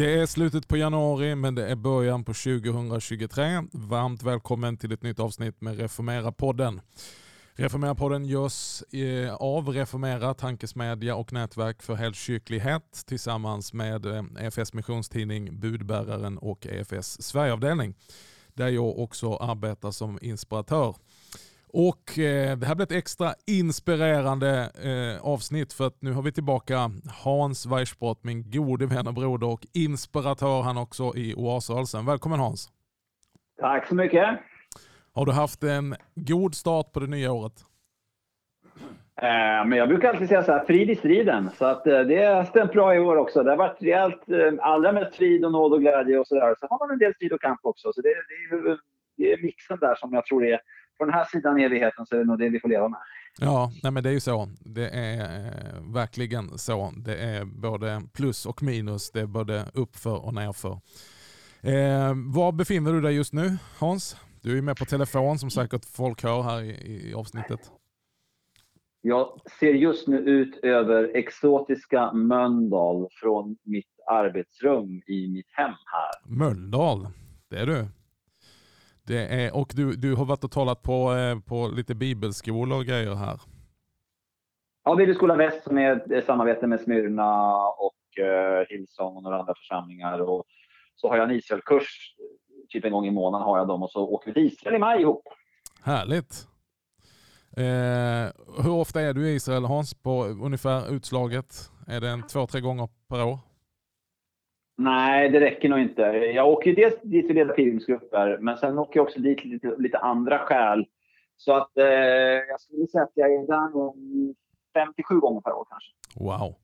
Det är slutet på januari men det är början på 2023. Varmt välkommen till ett nytt avsnitt med Reformera-podden. Reformera-podden görs eh, av Reformera tankesmedja och nätverk för helkyrklighet tillsammans med eh, EFS missionstidning Budbäraren och EFS Sverigeavdelning där jag också arbetar som inspiratör. Och eh, Det här blir ett extra inspirerande eh, avsnitt för att nu har vi tillbaka Hans Weissbrott, min gode vän och broder och inspiratör han också i Oasrörelsen. Välkommen Hans! Tack så mycket! Har du haft en god start på det nya året? Eh, men jag brukar alltid säga så här, frid i striden. Så att det har stämt bra i år också. Det har varit rejält, allra mest frid och nåd och glädje och så där. Så har man en del strid och kamp också. Så det, det, det är mixen där som jag tror är på den här sidan evigheten så är det nog det vi får leva med. Ja, nej men det är ju så. Det är eh, verkligen så. Det är både plus och minus. Det är både uppför och nerför. Eh, var befinner du dig just nu Hans? Du är med på telefon som säkert folk hör här i, i avsnittet. Jag ser just nu ut över exotiska Mölndal från mitt arbetsrum i mitt hem här. Mölndal, det är du. Är, och du, du har varit och talat på, eh, på lite bibelskolor och grejer här. Ja, Bibelskola Väst som är ett samarbete med Smyrna och eh, Hillsong och några andra församlingar. Och så har jag en Israelkurs, typ en gång i månaden har jag dem och så åker vi till Israel i maj ihop. Härligt. Eh, hur ofta är du i Israel Hans, på ungefär utslaget? Är det en två, tre gånger per år? Nej, det räcker nog inte. Jag åker dels dit för leda pilgrimsgrupper, men sen åker jag också dit lite, lite andra skäl. Så att eh, jag skulle säga att jag är där nog 57 gånger per år kanske. Wow.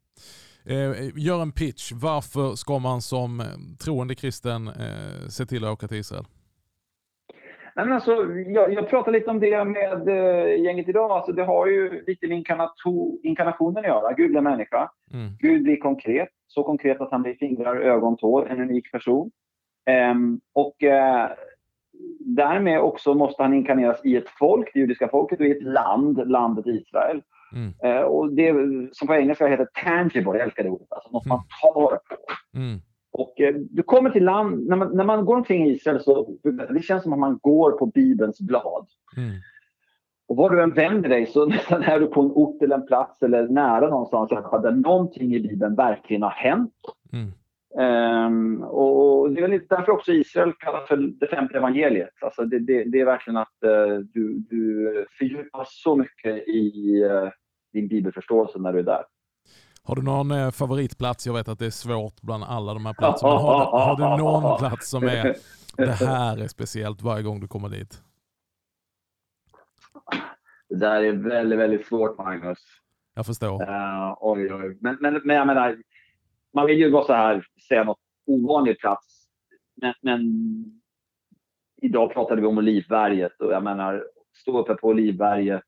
Eh, gör en pitch. Varför ska man som eh, troende kristen eh, se till att åka till Israel? Nej, men alltså, jag, jag pratade lite om det med eh, gänget idag. Alltså, det har ju lite med inkarnationen att göra. Gud blir människa. Mm. Gud blir konkret. Så konkret att han blir fingrar, ögon, tår. En unik person. Um, och uh, därmed också måste han inkarneras i ett folk, det judiska folket, och i ett land, landet Israel. Mm. Uh, och det som på engelska heter tangible, jag älskar det ordet. Alltså något mm. man tar på. Mm. Och eh, du kommer till land, när man, när man går omkring i Israel så det känns som att man går på Bibelns blad. Och var du än vänder dig så nästan är du på en ort eller en plats eller nära någonstans där någonting i Bibeln verkligen har hänt. Mm. Um, och det är lite därför också Israel kallas för det femte evangeliet. Alltså det, det, det är verkligen att uh, du, du fördjupas så mycket i uh, din bibelförståelse när du är där. Har du någon eh, favoritplats? Jag vet att det är svårt bland alla de här platserna. Har, du, har du någon plats som är det här är speciellt varje gång du kommer dit? Det där är väldigt, väldigt svårt Magnus. Jag förstår. Uh, oj, oj. Men, men, men jag menar, man vill ju vara så här, säga något ovanlig plats. Men, men idag pratade vi om Olivberget och jag menar, stå uppe på Olivberget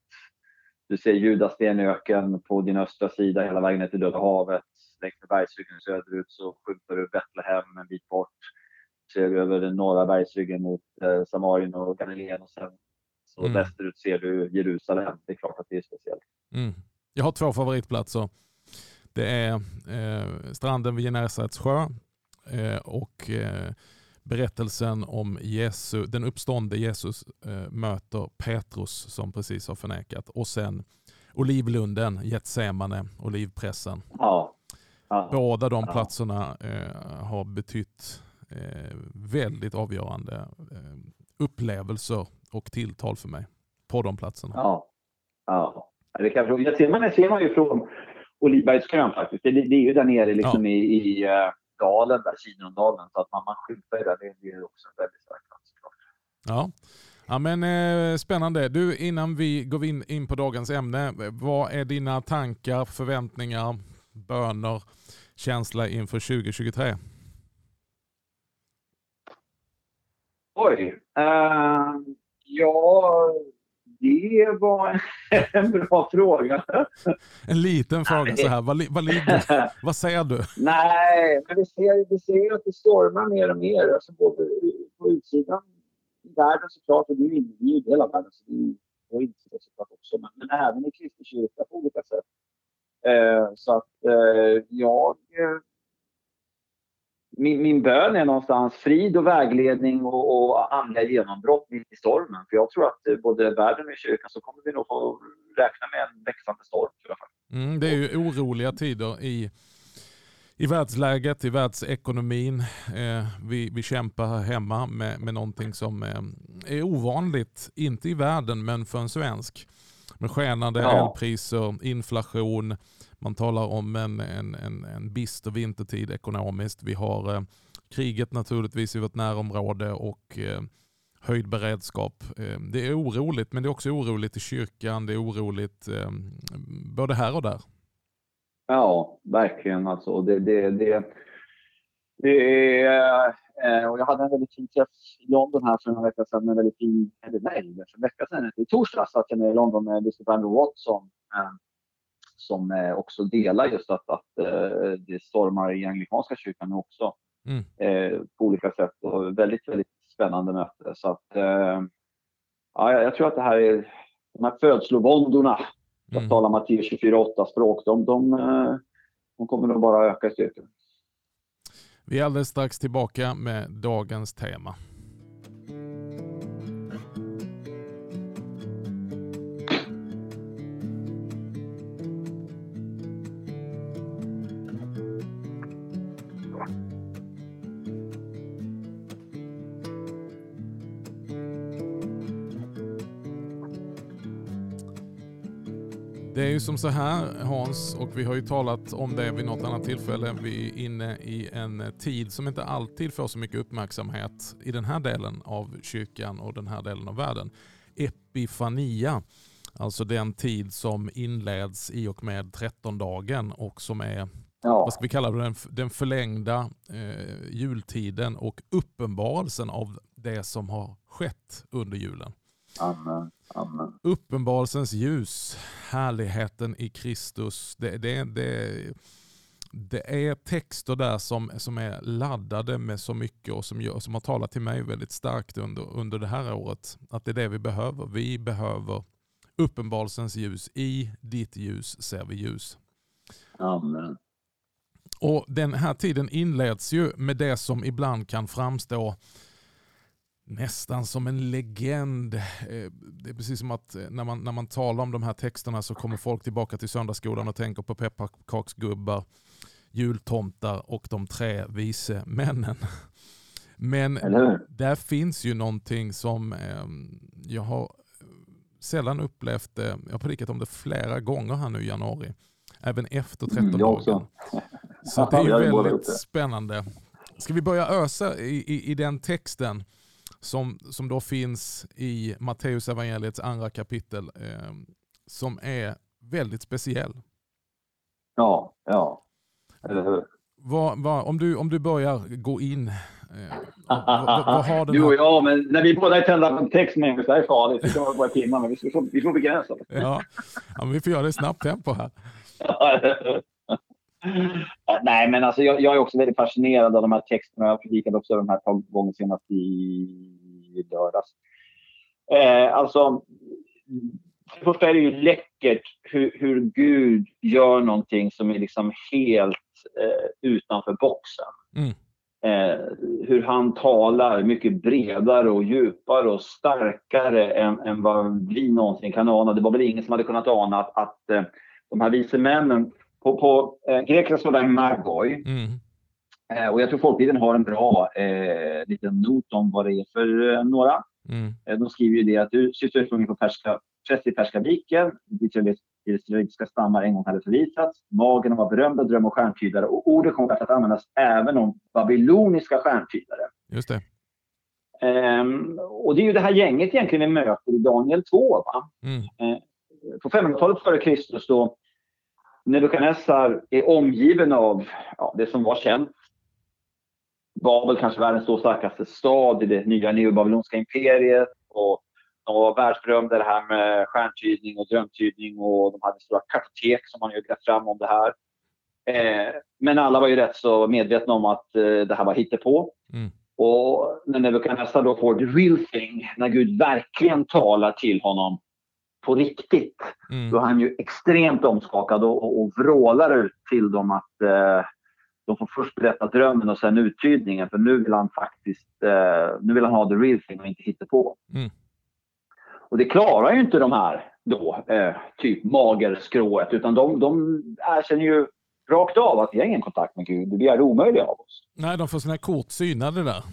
du ser Judastenöken på din östra sida hela vägen ner till Döda havet. Längs med bergsryggen söderut så skymtar du Betlehem en bit bort. Ser över den norra bergsryggen mot eh, Samarien och Galileen och sen så mm. västerut ser du Jerusalem. Det är klart att det är speciellt. Mm. Jag har två favoritplatser. Det är eh, stranden vid Genesarets sjö eh, och eh, berättelsen om Jesu, den uppståndne Jesus eh, möter Petrus som precis har förnekat och sen Olivlunden, Getsemane, Olivpressen. Ja. Ja. Båda de platserna eh, har betytt eh, väldigt avgörande upplevelser och tilltal för mig på de platserna. Ja, ja. Det kan, jag ser, man, ser man ju från Olivbergskön faktiskt. Det, det, är ju där nere liksom ja. i, i uh, dalen där, Kidrondalen. Så att man, man skymtar ju där, det är också en väldigt stark plats Ja. Ja, men, eh, spännande. Du, innan vi går in, in på dagens ämne, vad är dina tankar, förväntningar, böner, känsla inför 2023? Oj. Uh, ja, det var en bra fråga. En liten fråga så här. Vad, vad, ligger, vad säger du? Nej, men vi ser, vi ser att det stormar mer och mer. Alltså både på utsidan i världen såklart, och det är ju i hela världen. Så det är vår insida såklart också. Men, men även i kristen kyrka på olika sätt. Eh, så att eh, jag min, min bön är någonstans frid och vägledning och, och andliga genombrott mitt i stormen. För jag tror att eh, både världen och kyrkan så kommer vi nog få räkna med en växande storm. Mm, det är ju oroliga tider i, i världsläget, i världsekonomin. Eh, vi, vi kämpar här hemma med, med någonting som eh, är ovanligt, inte i världen men för en svensk. Med skenande ja. elpriser, inflation, man talar om en, en, en, en bister vintertid ekonomiskt. Vi har eh, kriget naturligtvis i vårt närområde och eh, höjd beredskap. Eh, det är oroligt, men det är också oroligt i kyrkan. Det är oroligt eh, både här och där. Ja, verkligen. Alltså, det, det, det, det är, eh, och jag hade en väldigt fin träff i London här för några veckor sedan. En väldigt fin, eller nej, för en vecka sedan. I torsdags satt jag med i London med biskop Andrew Watson som eh, också delar just att, att eh, det stormar i anglikanska kyrkan också mm. Eh, på olika sätt. Och väldigt, väldigt spännande möte. Så att, ja, jag tror att det här är de här födslovåndorna, för att mm. tala Matteus 24.8 språk, de, de, de kommer nog bara öka i styrka. Vi är alldeles strax tillbaka med dagens tema. Det är ju som så här Hans, och vi har ju talat om det vid något annat tillfälle. Vi är inne i en tid som inte alltid får så mycket uppmärksamhet i den här delen av kyrkan och den här delen av världen. Epifania, alltså den tid som inleds i och med trettondagen och som är ja. vad ska vi kalla det, den, den förlängda eh, jultiden och uppenbarelsen av det som har skett under julen. Amen. Amen. Uppenbarelsens ljus, härligheten i Kristus. Det, det, det, det är texter där som, som är laddade med så mycket och som, som har talat till mig väldigt starkt under, under det här året. Att det är det vi behöver. Vi behöver uppenbarelsens ljus. I ditt ljus ser vi ljus. Amen. Och Den här tiden inleds ju med det som ibland kan framstå nästan som en legend. Eh, det är precis som att eh, när man, när man talar om de här texterna så kommer folk tillbaka till söndagsskolan och tänker på pepparkaksgubbar, jultomtar och de tre vise männen. Men där finns ju någonting som ehm, jag har sällan upplevt. Jag har predikat om det flera gånger här nu i januari. Även efter 13 mm. Så det är ju väldigt spännande. Ska vi börja ösa i, i, i den texten? Som, som då finns i Matteus evangeliets andra kapitel eh, som är väldigt speciell. Ja, ja. Eller hur? Vad, vad, om, du, om du börjar gå in. Eh, vad, vad har den här... ja, men när vi båda är tända på text med engelska är farligt. Det kan vara timmar, men vi får, vi får begränsa det. Ja. ja, men vi får göra det i snabbt tempo här. Nej, men alltså jag, jag, är också väldigt fascinerad av de här texterna. Jag har predikat också de här ett gånger senast i lördags. Eh, alltså, för det första är det ju läckert hur, hur Gud gör någonting som är liksom helt eh, utanför boxen. Mm. Eh, hur han talar mycket bredare och djupare och starkare än, än vad vi någonsin kan ana. Det var väl ingen som hade kunnat ana att, att eh, de här vise männen på, på eh, grekiska står det magoi. Mm. Eh, och jag tror folkbilden har en bra eh, liten not om vad det är för eh, några. Mm. Eh, de skriver ju det att du syftar ursprungligen på perska, präst i Perska viken, dit israelitiska stammar en gång hade förvisats. Magen var berömda dröm och stjärntydare och ordet kom att användas även om babyloniska stjärntydare. Just det. Um, och det är ju det här gänget egentligen vi möter i Daniel 2. Va? Mm. Uh, på 500-talet före Kristus då Nebukadnessar är omgiven av ja, det som var känt. Babel kanske världens då starkaste stad i det nya neobabyloniska imperiet. Och de var världsberömda det här med stjärntydning och drömtydning och de hade stora kartotek som man ju grävt fram om det här. Eh, men alla var ju rätt så medvetna om att eh, det här var hittepå. Mm. Och när Nebukadnessar då får the real thing, när Gud verkligen talar till honom på riktigt. Mm. Då är han ju extremt omskakad och, och, och vrålar ut till dem att eh, de får först berätta drömmen och sen uttydningen för nu vill han faktiskt eh, nu vill han ha the real thing och inte hitta på. Mm. Och det klarar ju inte de här då, eh, typ magerskrået, utan de, de erkänner ju rakt av att vi har ingen kontakt med Gud. Det är det omöjliga av oss. Nej, de får sina kort synade där.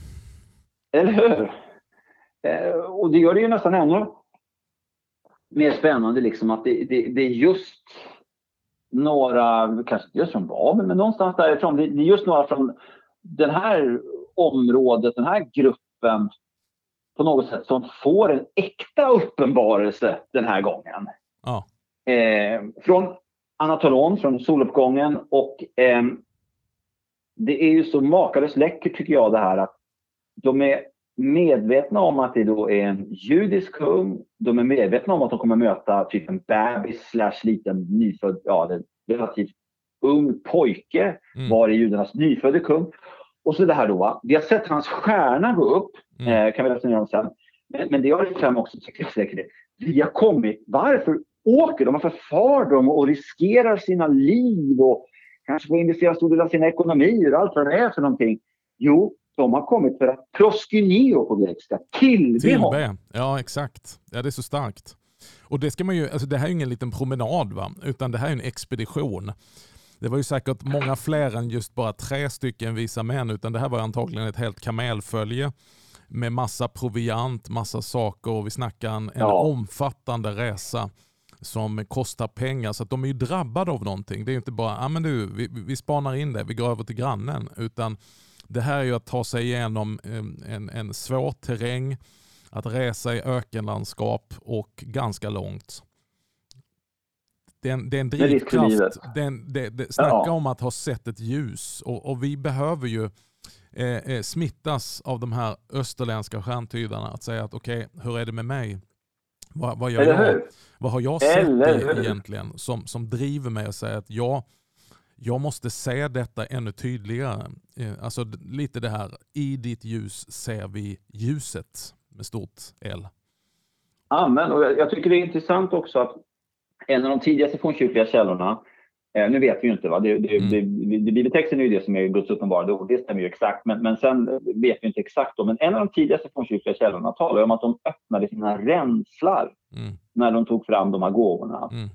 Eller hur? Eh, och det gör det ju nästan ännu mer spännande liksom att det, det, det är just några, kanske inte just från Babel, men någonstans därifrån. Det, är just några från det här området, den här gruppen på något sätt som får en äkta uppenbarelse den här gången. Ja. Eh, från Anatolon, från soluppgången och eh, det är ju så makalöst läckert tycker jag det här att de är medvetna om att det då är en judisk kung. De är medvetna om att de kommer möta typ en bebis slash liten nyfödd, ja, relativt ung pojke mm. var i judarnas nyfödde kung. Och så det här då, va? vi har sett hans stjärna gå upp, mm. eh, kan vi resonera om sen. Men, men det jag lyft fram också, tycker jag säkert, vi har kommit, varför åker de? Varför far de och riskerar sina liv och kanske får investera stor del av sina ekonomier och allt vad det är för någonting? Jo, de har kommit för att proskyneo på grekiska, tillbe honom. Ja, exakt. Ja, det är så starkt. Och det ska man ju, alltså det här är ingen liten promenad, va? utan det här är en expedition. Det var ju säkert många fler än just bara tre stycken visa män, utan det här var antagligen ett helt kamelfölje med massa proviant, massa saker och vi snackar en, ja. en omfattande resa som kostar pengar. Så att de är ju drabbade av någonting. Det är inte bara, ah, men du, vi, vi spanar in det, vi går över till grannen. Utan det här är ju att ta sig igenom eh, en, en svår terräng, att resa i ökenlandskap och ganska långt. Det är en, det är en drivkraft. Det, är det, det, snacka ja. om att ha sett ett ljus och, och vi behöver ju eh, eh, smittas av de här österländska stjärntydarna. Att säga att okej, okay, hur är det med mig? Vad, vad, jag, vad har jag sett egentligen som, som driver mig att säga att jag, jag måste se detta ännu tydligare. Eh, alltså lite det här, i ditt ljus ser vi ljuset med stort L. Amen. Och jag, tycker det är intressant också att en av de tidigaste fornkyrkliga källorna, eh, nu vet vi ju inte, va? Det, det, mm. det, bibeltexten är ju det som är Guds uppenbarade ord, det stämmer ju exakt, men, men sen vet vi inte exakt. Då. Men en av de tidigaste fornkyrkliga källorna talar om att de öppnade sina ränslar mm. när de tog fram de här gåvorna. Mm.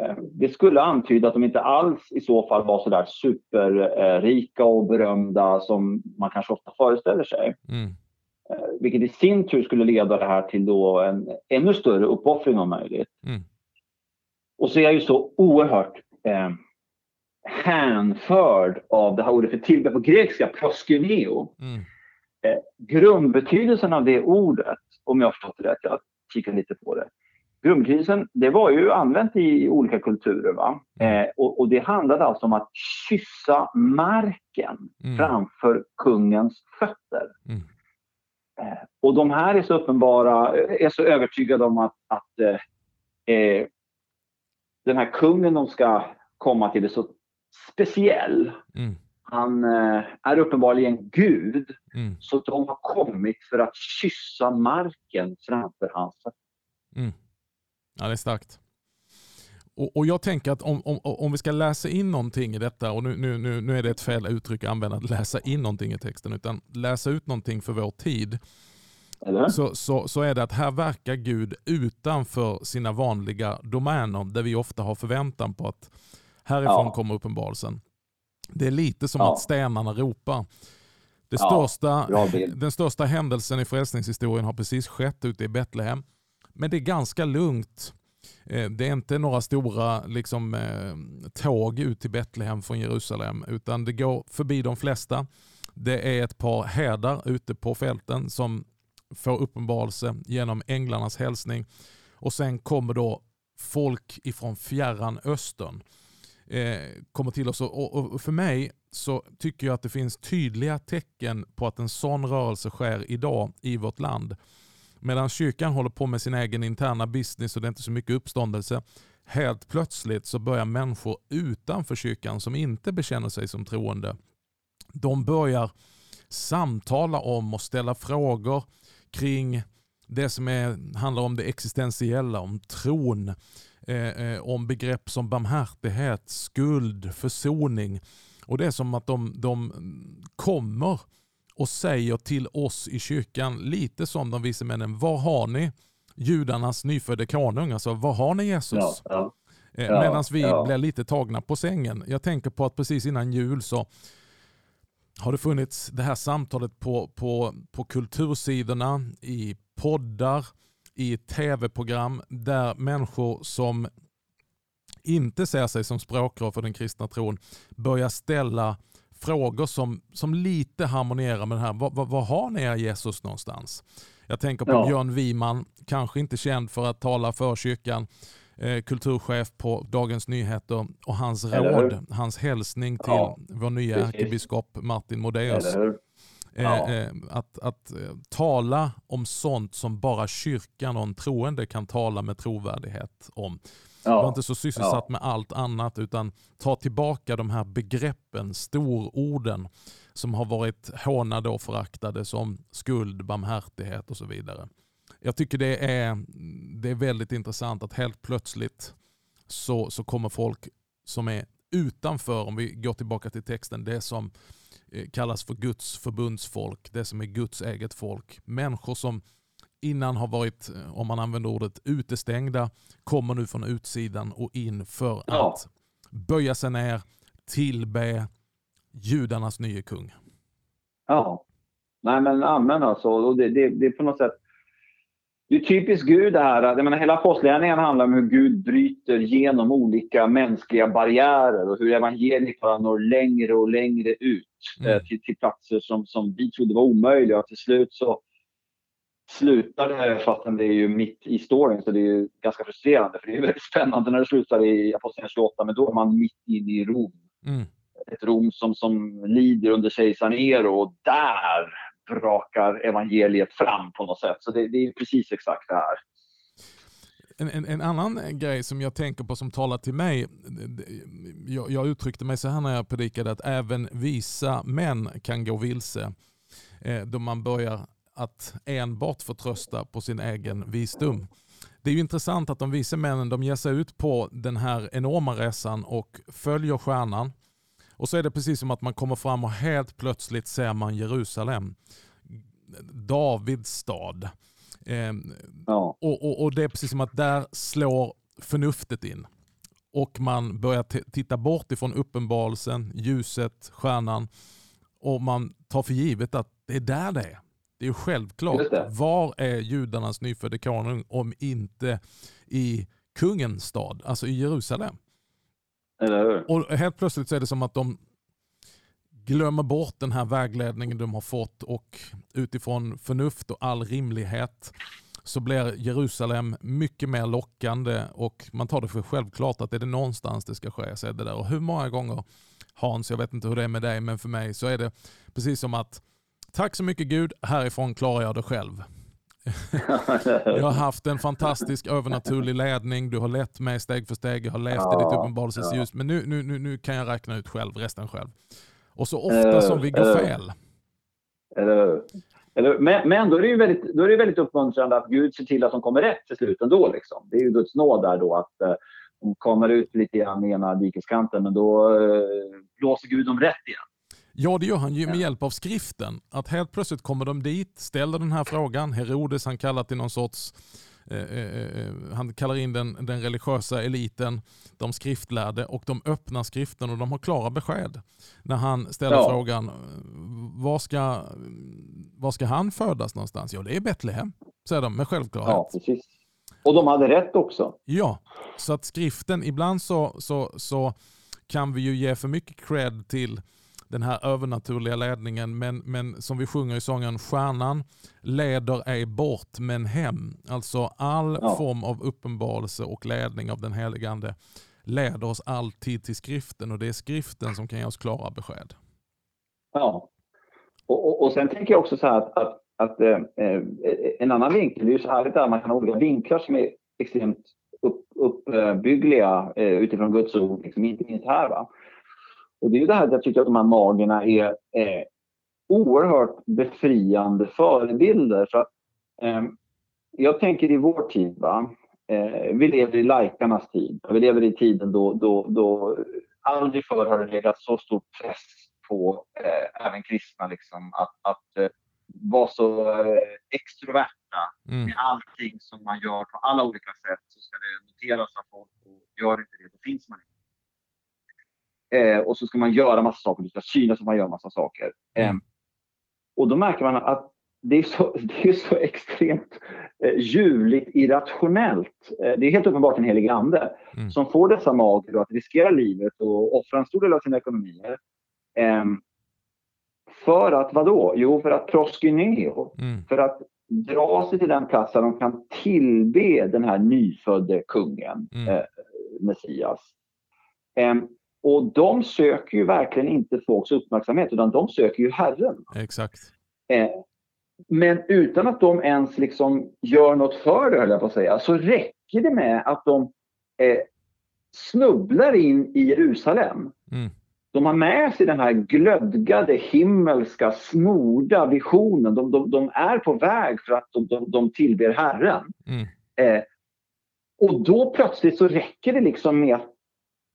Eh, det skulle antyda att de inte alls i så fall var så där superrika och berömda som man kanske ofta föreställer sig. Mm. Eh, vilket i sin tur skulle leda det här till då en ännu större uppoffring om möjligt. Mm. Och så är jag ju så oerhört eh, hänförd av det här ordet för tillbe på grekiska, proskyneo. Mm. Eh, grundbetydelsen av det ordet, om jag har förstått det rätt, jag har kikat lite på det, Grundkrisen, det var ju använt i olika kulturer. Va? Mm. Eh, och, och, det handlade alltså om att kyssa marken mm. framför kungens fötter. Mm. Eh, och de här är så uppenbara, är så övertygade om att, att eh, eh den här kungen de ska komma till är så speciell. Mm. Han eh, är uppenbarligen Gud. Mm. Så de har kommit för att kyssa marken framför hans fötter. Ja, det är starkt. Och, och Jag tänker att om, om, om vi ska läsa in någonting i detta, och nu, nu, nu, nu är det ett fel uttryck att använda, att läsa in någonting i texten, utan läsa ut någonting för vår tid. Så, så, så är det att här verkar Gud utanför sina vanliga domäner där vi ofta har förväntan på att härifrån ja. kommer uppenbarelsen. Det är lite som ja. att stenarna ropar. Det ja, största, den största händelsen i frälsningshistorien har precis skett ute i Betlehem. Men det är ganska lugnt. Eh, det är inte några stora liksom, eh, tåg ut till Betlehem från Jerusalem utan det går förbi de flesta. Det är ett par härdar ute på fälten som får uppenbarelse genom änglarnas hälsning. Och sen kommer då folk ifrån fjärran östern eh, kommer till oss. Och, och, för mig så tycker jag att det finns tydliga tecken på att en sån rörelse sker idag i vårt land. Medan kyrkan håller på med sin egen interna business och det är inte så mycket uppståndelse. Helt plötsligt så börjar människor utanför kyrkan som inte bekänner sig som troende. De börjar samtala om och ställa frågor kring det som är, handlar om det existentiella, om tron, eh, eh om begrepp som barmhärtighet, skuld, försoning. Och det är som att de, de kommer och säger till oss i kyrkan, lite som de vise männen, var har ni judarnas nyfödde konung? Alltså, var har ni Jesus? Ja, ja. Eh, ja, Medan vi ja. blir lite tagna på sängen. Jag tänker på att precis innan jul så har det funnits det här samtalet på, på, på kultursidorna, i poddar, i tv-program där människor som inte ser sig som språkrör för den kristna tron börjar ställa frågor som, som lite harmonierar med det här. Var har ni er Jesus någonstans? Jag tänker på ja. Björn Wiman, kanske inte känd för att tala för kyrkan, eh, kulturchef på Dagens Nyheter och hans råd, hans hälsning till ja. vår nya ärkebiskop Martin Modéus. Eh, ja. Eh, att, att eh, tala om sånt som bara kyrkan och en troende kan tala med trovärdighet om. Ja. Var inte så sysselsatt ja. med allt annat utan ta tillbaka de här begreppen, stororden som har varit hånade och föraktade som skuld, barmhärtighet och så vidare. Jag tycker det är, det är väldigt intressant att helt plötsligt så, så kommer folk som är utanför, om vi går tillbaka till texten, det som eh, kallas för Guds förbundsfolk, det som är Guds eget folk. Människor som innan har varit, eh, om man använder ordet, utestängda, kommer nu från utsidan och in för ja. att böja sig ner, tillbe judarnas nye kung. Ja, nej men amen alltså. Och det, det, det är på något sätt det är typiskt Gud det här. Jag menar, hela apostlagärningarna handlar om hur Gud bryter genom olika mänskliga barriärer och hur evangeliet bara når längre och längre ut mm. Eh, till, till platser som, som vi trodde var omöjliga. Och till slut så slutar det, fastän det är ju mitt i storyn, så det är ju ganska frustrerande. För det är väldigt spännande när det slutar i Apostlagärningarna 28, men då är man mitt inne i Rom. Mm. Ett Rom som, som lider under kejsar Nero och där brakar evangeliet fram på något sätt. Så det, det är precis exakt det här. En, en, en, annan grej som jag tänker på som talar till mig, jag, jag uttryckte mig så här när jag predikade att även visa män kan gå vilse eh, då man börjar att enbart förtrösta på sin egen visdom. Det är ju intressant att de vise männen de ger sig ut på den här enorma resan och följer stjärnan. Och så är det precis som att man kommer fram och helt plötsligt ser man Jerusalem. Davids stad. Eh, ja. och, och, och, det är precis som att där slår förnuftet in. Och man börjar titta bort ifrån uppenbarelsen, ljuset, stjärnan. Och man tar för givet att det är där det är. Det är ju självklart. Var är judarnas nyfödde konung om inte i kungens stad, alltså i Jerusalem? Och helt plötsligt så är det som att de glömmer bort den här vägledningen de har fått och utifrån förnuft och all rimlighet så blir Jerusalem mycket mer lockande och man tar det för självklart att är det någonstans det ska ske så är det där. Och hur många gånger, Hans, jag vet inte hur det är med dig, men för mig så är det precis som att tack så mycket Gud, härifrån klarar jag det själv. jag har haft en fantastisk övernaturlig ledning, du har lett mig steg för steg, jag har levt ja, i ditt uppenbarelses ja. ljus, men nu, nu, nu, nu kan jag räkna ut själv, resten själv. Och så ofta uh, som vi går uh, fel. Eller, men, men då är det ju väldigt, då är det väldigt uppmuntrande att Gud ser till att de kommer rätt till slut ändå. Liksom. Det är ju Guds nåd där då att uh, de kommer ut lite grann i ena dikeskanten, men då uh, blåser Gud dem rätt igen. Ja, det gör han ju med hjälp av skriften. Att helt plötsligt kommer de dit, ställer den här frågan. Herodes han kallar till någon sorts eh, eh, eh, han kallar in den, den religiösa eliten, de skriftlärde och de öppnar skriften och de har klara besked. När han ställer ja. frågan, var ska, var ska han födas någonstans? Ja, det är Betlehem, säger de med självklarhet. Ja, precis. Och de hade rätt också. Ja, så att skriften, ibland så, så, så kan vi ju ge för mycket cred till den här övernaturliga ledningen. Men, men som vi sjunger i sången, stjärnan leder ej bort men hem. Alltså all ja. form av uppenbarelse och ledning av den helige Ande leder oss alltid till skriften och det är skriften som kan ge oss klara besked. Ja, och, och, och sen tänker jag också så här att, att, att eh, eh en annan vinkel, det är ju så härligt att man kan ha olika vinklar som är extremt upp, uppbyggliga eh, utifrån Guds ord, liksom, inte minst här. Va? Och det är ju det här att jag tycker att de här magerna är eh, oerhört befriande förebilder. För att, eh, jag tänker i vår tid, va? Eh, vi lever i lajkarnas tid. Vi lever i tiden då, då, då aldrig förr har det legat så stor press på eh, även kristna liksom, att, att eh, vara så eh, extroverta mm. med allting som man gör på alla olika sätt så ska det noteras av folk och gör inte det, då finns man inte. Eh, och så ska man göra massa saker, det ska synas att man gör massa saker. Eh, och då märker man att det är så, det är så extremt eh, ljuvligt irrationellt. Eh, det är helt uppenbart en helig ande mm. som får dessa magier att riskera livet och offra en stor del av sina ekonomier. Eh, för att vadå? Jo, för att proskyneo. Mm. För att dra sig till den plats där de kan tillbe den här nyfödde kungen, mm. eh, Messias. Och de söker ju verkligen inte folks uppmärksamhet, utan de söker ju Herren. Exakt. Eh, men utan att de ens liksom gör något för det, höll jag på att säga, så räcker det med att de eh, snubblar in i Jerusalem. Mm. De har med sig den här glödgade, himmelska, smorda visionen. De, de, de är på väg för att de, de, de tillber Herren. Mm. Eh, och då plötsligt så räcker det liksom med att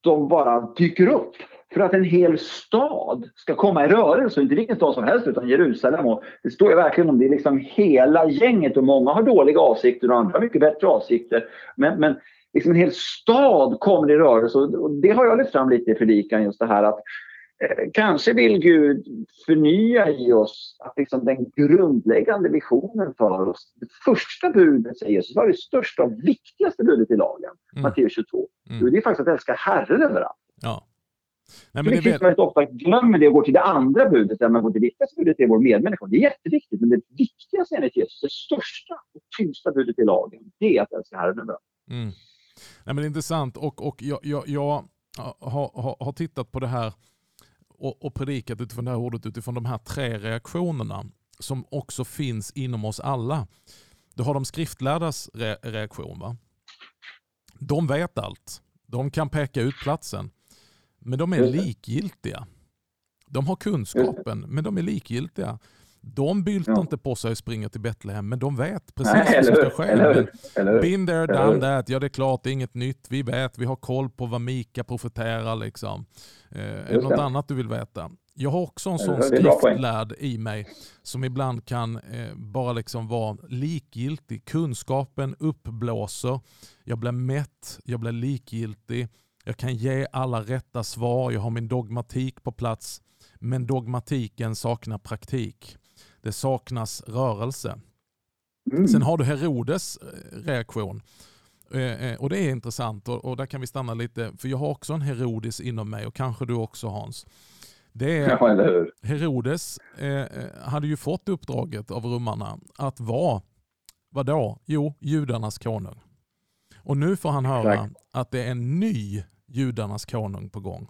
de bara dyker upp för att en hel stad ska komma i rörelse, inte vilken stad som helst utan Jerusalem. Och det står ju verkligen om det är liksom hela gänget och många har dåliga avsikter och andra har mycket bättre avsikter. Men, men liksom en hel stad kommer i rörelse och det har jag lyft fram lite i predikan just det här att kanske vill Gud förnya i oss att liksom den grundläggande visionen för oss. Det första budet säger Jesus var det största och viktigaste budet i lagen, mm. Matteus 22. Mm. Det är faktiskt att älska Herren överallt. Ja. Nej, men det kristna väldigt ofta glömmer det och går till det andra budet, där man går till det viktigaste budet är vår medmänniska. Det är jätteviktigt, men det viktigaste enligt Jesus, det största och tyngsta budet i lagen, det är att älska Herren över mm. Nej, men Det är intressant och, och jag, jag, jag har, har, har, tittat på det här och, och predikat utifrån det här ordet utifrån de här tre reaktionerna som också finns inom oss alla. Du har de skriftlärdas re reaktion. Va? De vet allt. De kan peka ut platsen. Men de är likgiltiga. De har kunskapen, men de är likgiltiga. De byltar ja. inte på sig och springer till Betlehem, men de vet precis Nej, vad som ska ske. Eller, eller, Been there, done that. Ja, det är klart, det är inget nytt. Vi vet, vi har koll på vad Mika profeterar. Liksom. Eh, är det något annat du vill veta? Jag har också en sån skriftlärd i mig som ibland kan eh, bara liksom vara likgiltig. Kunskapen uppblåser. Jag blir mätt, jag blir likgiltig. Jag kan ge alla rätta svar, jag har min dogmatik på plats. Men dogmatiken saknar praktik. Det saknas rörelse. Mm. Sen har du Herodes eh, reaktion. Eh, eh, och det är intressant och, där kan vi stanna lite, för jag har också en Herodes inom mig och kanske du också Hans. Det är, ja, Herodes hade ju fått uppdraget av romarna att vara, vadå? Jo, judarnas konung. Och nu får han höra Exakt. att det är en ny judarnas konung på gång.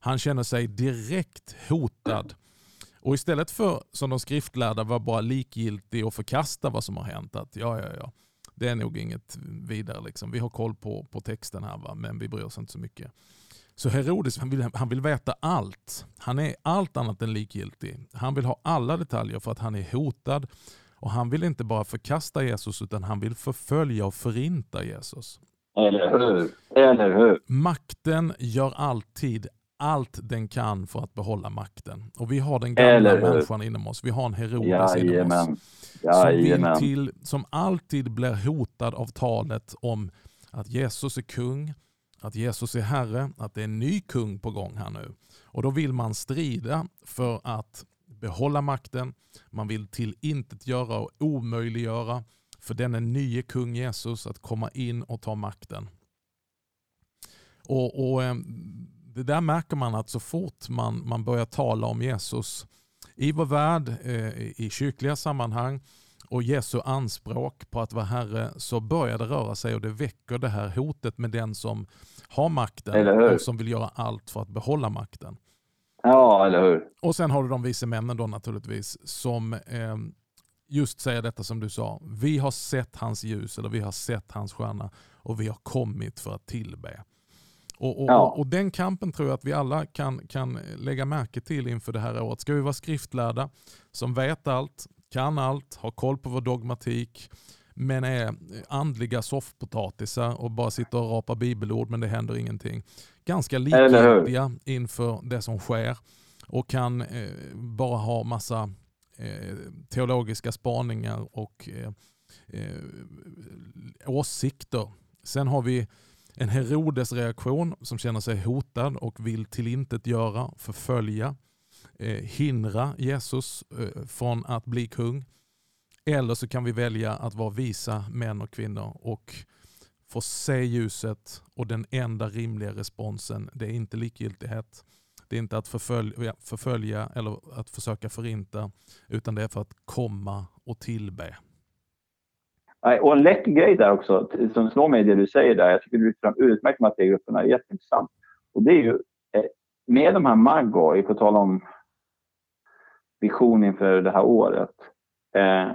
Han känner sig direkt hotad. Och istället för som de skriftlärda var bara likgiltig och förkasta vad som har hänt, att ja, ja, ja, det är nog inget vidare. Liksom. Vi har koll på, på texten här, va? men vi bryr oss inte så mycket. Så Herodes han vill, han vill veta allt. Han är allt annat än likgiltig. Han vill ha alla detaljer för att han är hotad. Och Han vill inte bara förkasta Jesus utan han vill förfölja och förinta Jesus. Eller hur? Eller hur? Makten gör alltid allt den kan för att behålla makten. Och vi har den gamla människan inom oss. Vi har en Herodes inom oss. Som, vill till, som alltid blir hotad av talet om att Jesus är kung, att Jesus är herre, att det är en ny kung på gång här nu. Och då vill man strida för att behålla makten. Man vill till intet göra och omöjliggöra för denne nye kung Jesus att komma in och ta makten. Och, och ehm, Det där märker man att så fort man, man börjar tala om Jesus i vår värld, eh, i kyrkliga sammanhang och Jesu anspråk på att vara Herre så börjar det röra sig och det väcker det här hotet med den som har makten och som vill göra allt för att behålla makten. Ja, eller hur. Och sen har du de vise männen då naturligtvis som eh, just säga detta som du sa. Vi har sett hans ljus eller vi har sett hans stjärna och vi har kommit för att tillbe. Och, och, ja. och, den kampen tror jag att vi alla kan, kan lägga märke till inför det här året. Ska vi vara skriftlärda som vet allt, kan allt, har koll på vår dogmatik, men är andliga soffpotatisar och bara sitter och rapar bibelord men det händer ingenting. Ganska likgiltiga inför det som sker och kan eh, bara ha massa eh, teologiska spaningar och eh, eh, åsikter. Sen har vi en Herodes reaktion som känner sig hotad och vill tillintetgöra, förfölja, eh, hindra Jesus eh, från att bli kung. Eller så kan vi välja att vara visa män och kvinnor och få se ljuset och den enda rimliga responsen det är inte likgiltighet. Det är inte att förfölja, förfölja eller att försöka förinta utan det är för att komma och tillbe. Och en läcker grej där också som slår mig det du säger där. Jag tycker du lyfter fram utmärkt med att det grupperna är jätteintressant. Och det är ju eh, med de här Maggo, på tal om vision inför det här året. Eh,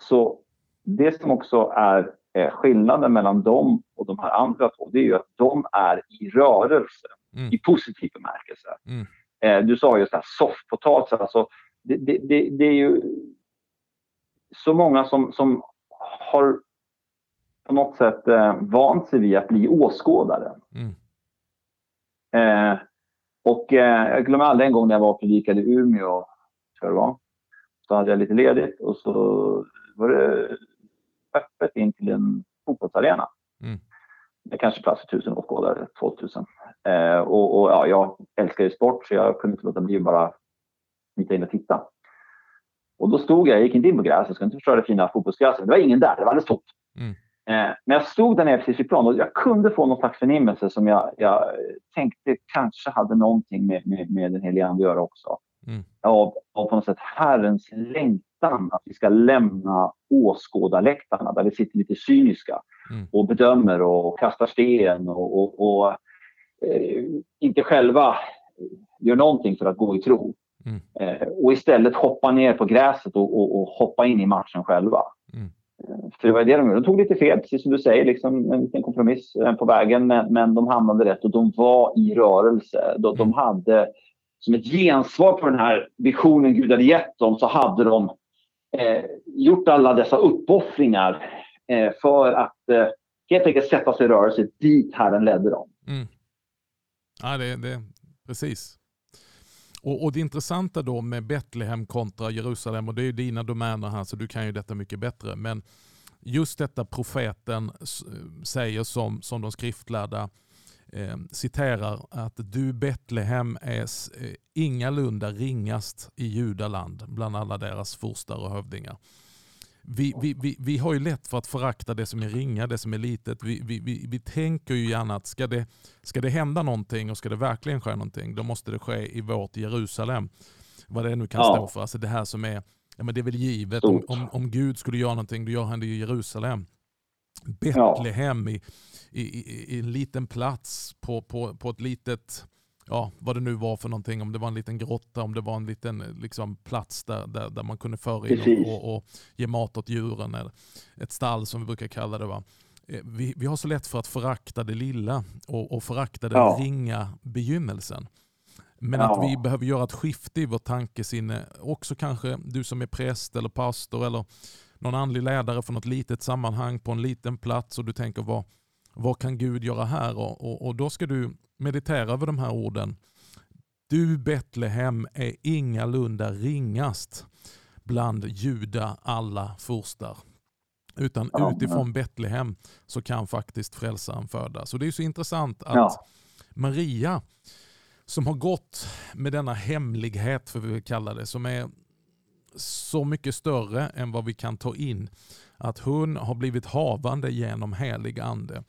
så det som också är eh, skillnaden mellan dem och de här andra två, det är ju att de är i rörelse mm. i positiv bemärkelse. Mm. Du sa ju så här soffpotatis, alltså det, det, det, det, är ju så många som, som har på något sätt eh, vant sig vid att bli åskådare. Mm. Eh, och eh, jag glömmer aldrig en gång när jag var och predikade i Umeå, tror jag det var. Så hade jag lite ledigt och så var det öppet in till en fotbollsarena. Mm. Det kanske plats för tusen åskådare, 2000. Eh, och, och ja, jag älskar ju sport så jag kunde inte låta bli att bara smita in och titta. Och då stod jag, jag gick inte in på gräset, jag ska inte förstöra det fina fotbollsgräset. Det var ingen där, det var alldeles tomt. Mm. Eh, men jag stod där nere precis vid plan och jag kunde få någon slags förnimmelse som jag, jag tänkte kanske hade någonting med, med, med den heliga Ande att göra också. Mm. Av, av på något sätt Herrens längtan att vi ska lämna åskådarläktarna där vi sitter lite cyniska mm. och bedömer och kastar sten och, och, och eh, inte själva gör någonting för att gå i tro. Mm. Eh, och istället hoppa ner på gräset och, och, och hoppa in i matchen själva. Mm. Eh, för det var det de gjorde. De tog lite fel, precis som du säger, liksom en liten kompromiss eh, på vägen. Men, men, de hamnade rätt och de var i rörelse. De, de mm. hade som ett gensvar på den här visionen Gud hade gett dem så hade de eh, gjort alla dessa uppoffringar eh, för att eh, helt enkelt sätta sig i rörelse dit Herren ledde dem. Mm. Ja, det, det, precis. Och, och, Det intressanta då med Betlehem kontra Jerusalem, och det är ju dina domäner här så du kan ju detta mycket bättre, men just detta profeten säger som, som de skriftlärda eh, citerar att du Betlehem är eh, ingalunda ringast i judaland bland alla deras furstar och hövdingar. Vi, vi, vi, vi har ju lätt för att förakta det som är ringa, det som är litet. Vi, vi, vi, vi tänker ju gärna att ska det, ska det hända någonting och ska det verkligen ske någonting, då måste det ske i vårt Jerusalem. Vad det nu kan ja. stå för. Alltså det här som är, ja men det är väl givet, om, om, om Gud skulle göra någonting, då gör han det i Jerusalem. Betlehem ja. i, i, i, en liten plats på, på, på ett litet ja, vad det nu var för någonting, om det var en liten grotta, om det var en liten liksom, plats där, där, där man kunde föra in och, och, ge mat åt djuren. Eller ett stall som vi brukar kalla det. Va? Eh, vi, vi har så lätt för att förakta det lilla och, och förakta den ja. ringa begynnelsen. Men ja. att vi behöver göra ett skifte i vårt tankesinne. Också kanske du som är präst eller pastor eller någon andlig ledare från något litet sammanhang på en liten plats och du tänker vad, vad kan Gud göra här? Och, och, och då ska du meditera över de här orden. Du Betlehem är ingalunda ringast bland juda alla furstar. Utan utifrån Betlehem så kan faktiskt frälsaren födas. Så det är så intressant att ja. Maria som har gått med denna hemlighet, för vi kalla det, som är så mycket större än vad vi kan ta in. Att hon har blivit havande genom helig ande.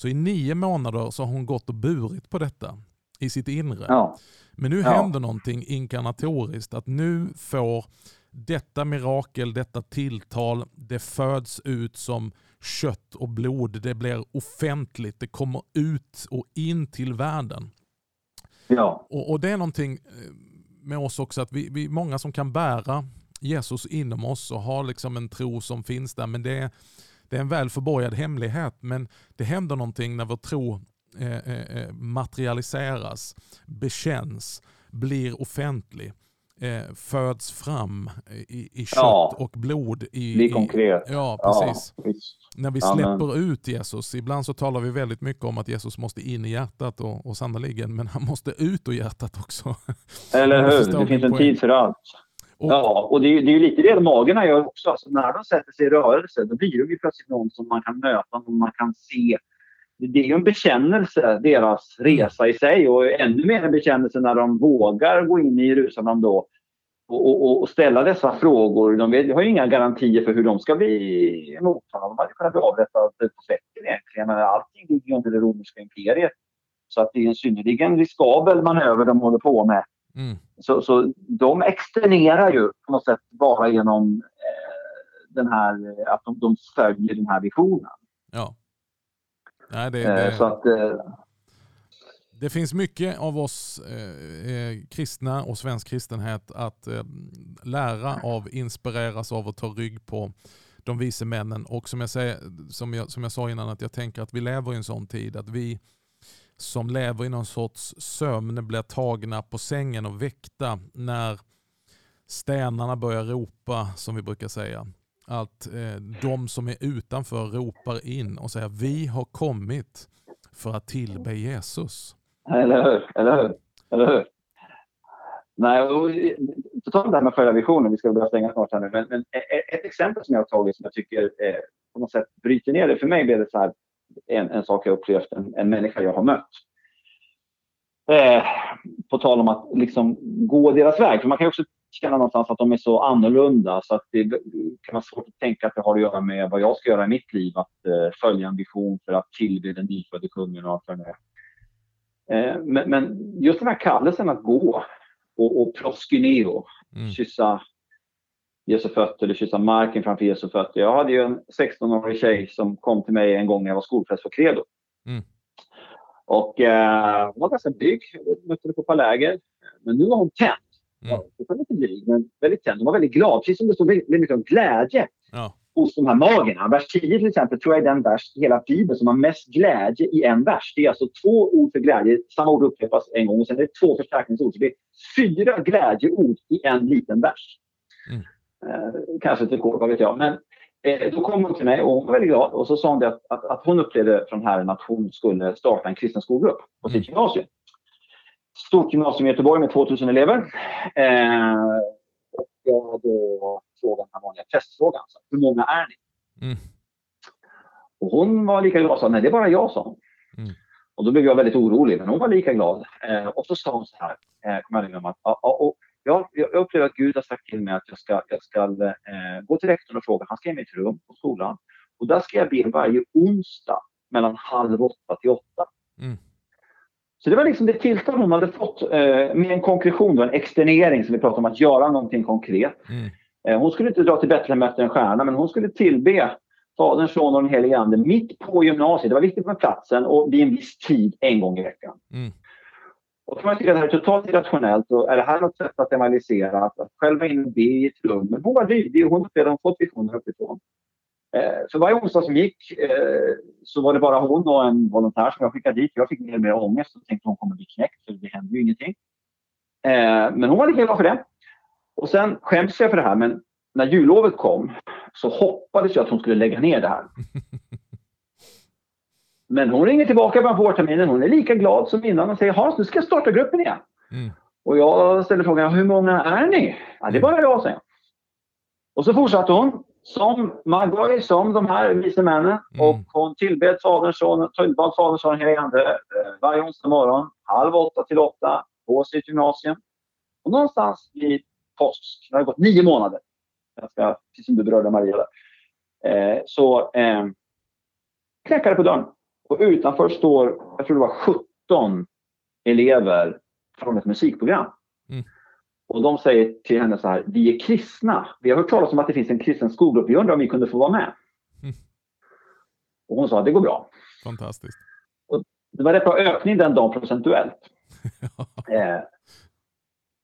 Så i nio månader så har hon gått och burit på detta i sitt inre. Ja. Men nu ja. händer någonting inkarnatoriskt, att nu får detta mirakel, detta tilltal, det föds ut som kött och blod. Det blir offentligt, det kommer ut och in till världen. Ja. Och, och det är någonting eh, med oss också, att vi, vi många som kan bära Jesus inom oss och har liksom en tro som finns där, men det är det är en väl förborgad hemlighet men det händer någonting när vår tro eh, eh, eh, materialiseras, bekänns, blir offentlig. eh, föds fram i, i kött ja, och blod. I, blir konkret. ja, precis. Ja, När vi släpper ja, ut Jesus, ibland så talar vi väldigt mycket om att Jesus måste in i hjärtat och, och sannoliken, men han måste ut ur hjärtat också. Eller hur, det finns en tid för allt. Och, ja, och det är, det är lite det magerna gör också. Alltså när de sätter sig i rörelse, då blir de ju plötsligt någon som man kan möta, någon man kan se. Det är ju en bekännelse, deras resa i sig och ännu mer en bekännelse när de vågar gå in i Jerusalem då och, och, och ställa dessa frågor. De, vet, har ju inga garantier för hur de ska bli mottagna. De hade kunnat bli avrättade på säcken egentligen. Allting ligger under det romerska imperiet. Så att det är en synnerligen riskabel manöver de håller på med. Mm. Så, så de externerar ju på något sätt bara genom eh, den här, att de, de följer den här visionen. Ja. Nej, det, det... Så att, eh, det finns mycket av oss eh, eh, kristna och svensk kristenhet att eh, lära av, inspireras av och ta rygg på de vise männen. Och som jag, säger, som, jag, som jag sa innan, att jag tänker att vi lever i en sån tid att vi som lever i någon sorts sömn blir tagna på sängen och väckta när stenarna börjar ropa, som vi brukar säga. Att eh, de som är utanför ropar in och säger vi har kommit för att tillbe Jesus. Eller hur? Eller hur? Eller hur? Nej, på tal om det här med förra visionen, vi ska börja stänga snart här nu, men, men e, e, ett exempel som jag har tagit som jag tycker eh, på något sätt bryter ner det. För mig blev det så här, en, en sak jag upplevt, en, en människa jag har mött. Eh, på tal om att liksom gå deras väg, för man kan också känna någonstans att de är så annorlunda så att det kan vara svårt att tänka att det har att göra med vad jag ska göra i mitt liv, att eh, följa en vision för att tillbe den nyfödde kungen och allt vad det är. Eh, men, men, just den här kallelsen att gå och, och proskyneo, mm. kyssa Jesu fötter eller kyssa marken framför Jesu fötter. Jag hade ju en 16-årig tjej som kom till mig en gång när jag var skolpräst för Credo. Mm. Och eh, hon var ganska blyg, mötte henne på ett par läger. Men nu var hon tänd. Mm. Var lite blyg, men väldigt tänd. Hon var väldigt glad, precis som det står väldigt, väldigt mycket om glädje. Ja hos de här magerna. Vers 10 till exempel tror jag är den vers i hela Bibeln som har mest glädje i en vers. Det är alltså två ord för glädje. Samma ord upprepas en gång och sen är det två förstärkningsord. Så det är fyra glädjeord i en liten vers. Mm. Eh, kanske ett rekord, vad vet jag. Men eh, då kom hon till mig och hon var väldigt glad och så sa hon att, att, att hon upplevde från Herren att hon skulle starta en kristen skolgrupp på sitt mm. gymnasium. Stort gymnasium i Göteborg med 2000 elever. Eh, och jag då frågan, den vanliga testfrågan. Så, hur många är ni? Mm. Och hon var lika glad och sa, nej det är bara jag, sa hon. Mm. Och då blev jag väldigt orolig, men hon var lika glad. Eh, och så sa hon så här, eh, kommer jag att ah, ah, och jag, jag upplever att Gud har sagt till mig att jag ska, jag ska eh, gå till rektorn och fråga. Han ska ge mig ett rum på skolan. Och där ska jag be varje onsdag mellan halv åtta till åtta. Mm. Så det var liksom det tillstånd hon hade fått eh, med en konkretion, då, en externering som vi pratade om, att göra någonting konkret. Mm. Eh, hon skulle inte dra till Betlehem efter en stjärna, men hon skulle tillbe Fadern, Sonen och den helige Ande mitt på gymnasiet. Det var viktigt med platsen och vid en viss tid en gång i veckan. Mm. Och kan man tycka att det här är totalt irrationellt och är det här något sätt att evangelisera? Att själv vara inne och be i ett rum. Men hon var lydig och hon hade redan fått visioner uppifrån. Eh, för varje onsdag som gick eh, så var det bara hon och en volontär som jag skickade dit. Jag fick mer och mer ångest och tänkte att hon kommer bli knäckt för det händer ju ingenting. Eh, men hon var lika glad för det. Och sen skäms jag för det här, men när jullovet kom så hoppades jag att hon skulle lägga ner det här. Men hon ringer tillbaka på vårterminen. Hon är lika glad som innan och säger Hans, nu ska jag starta gruppen igen. Mm. Och jag ställer frågan, hur många är ni? Ja, det är bara jag, säger jag. Och så fortsatte hon som Magoj, som de här vise männen. Mm. Och hon tillbad Faderns son, tillbad Faderns son hela ande eh, varje onsdag morgon, halv åtta till åtta, på sitt gymnasium. Och någonstans vid påsk, det har gått nio månader, jag ska, precis som du berörde Maria där, eh, så eh, knackar det på dörren. Och utanför står, jag tror det var 17 elever från ett musikprogram. Mm. Och de säger till henne så här, vi är kristna. Vi har hört talas om att det finns en kristen skolgrupp. Vi undrar om vi kunde få vara med. Mm. Och hon sa, det går bra. Fantastiskt. Och det var rätt bra ökning den dagen procentuellt. eh,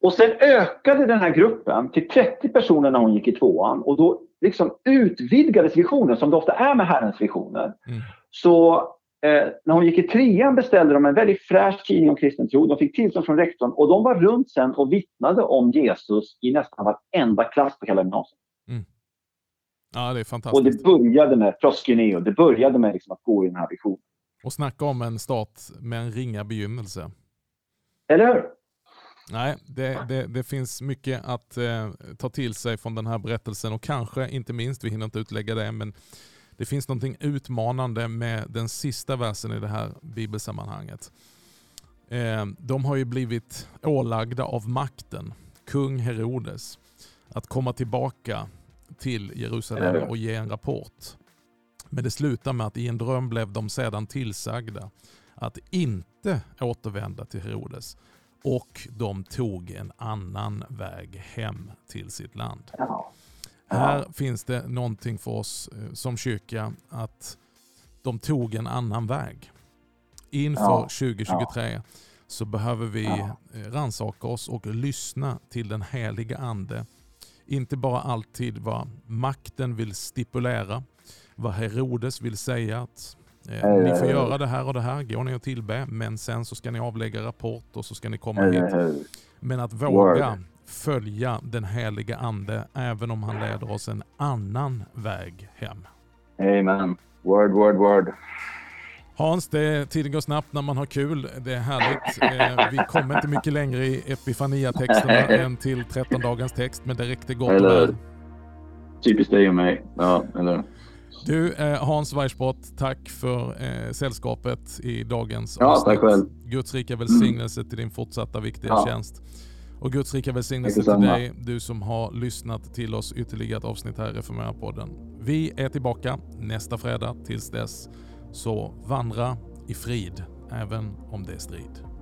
och sen ökade den här gruppen till 30 personer när hon gick i tvåan och då liksom utvidgades visionen som det ofta är med Herrens visioner. Mm. Så eh, när hon gick i trean beställde de en väldigt fräsch tidning om kristen tro. De fick tillstånd från rektorn och de var runt sen och vittnade om Jesus i nästan varenda klass på hela gymnasiet. Mm. Ja, det är fantastiskt. Och det började med proskineo. Det började med liksom att gå i den här visionen. Och snacka om en start med en ringa begynnelse. Eller hur? Nej, det, det, det, finns mycket att eh, ta till sig från den här berättelsen och kanske inte minst, vi hinner inte utlägga det, men det finns någonting utmanande med den sista versen i det här bibelsammanhanget. Eh, de har ju blivit ålagda av makten, kung Herodes, att komma tillbaka till Jerusalem och ge en rapport. Men det slutar med att i en dröm blev de sedan tillsagda att inte återvända till Herodes och de tog en annan väg hem till sitt land. Ja. Här finns det någonting för oss eh, som kyrka att de tog en annan väg. Inför ja. 2023 ja. så behöver vi ja. Eh, ransaka oss och lyssna till den heliga ande. Inte bara alltid vad makten vill stipulera, vad Herodes vill säga att eh, ni får göra det här och det här, går ni och tillbe, men sen så ska ni avlägga rapport och så ska ni komma hit. Men att våga följa den heliga ande även om han leder oss en annan väg hem. Amen. Word, word, word. Hans, det, tiden går snabbt när man har kul. Det är härligt. Eh, vi kommer inte mycket längre i Epifania-texterna än till 13 dagens text, men det räckte gott eller, och väl. Typiskt dig och mig. Ja, eller. Du, eh, Hans Weissbrott, tack för eh, sällskapet i dagens ja, avsnitt. Tack själv. Guds rika välsignelse mm. till din fortsatta viktiga ja. tjänst. Och Guds rika välsignelse till dig, du som har lyssnat till oss ytterligare ett avsnitt här i Reformera-podden. Vi är tillbaka nästa fredag. Tills dess, så vandra i frid, även om det är strid.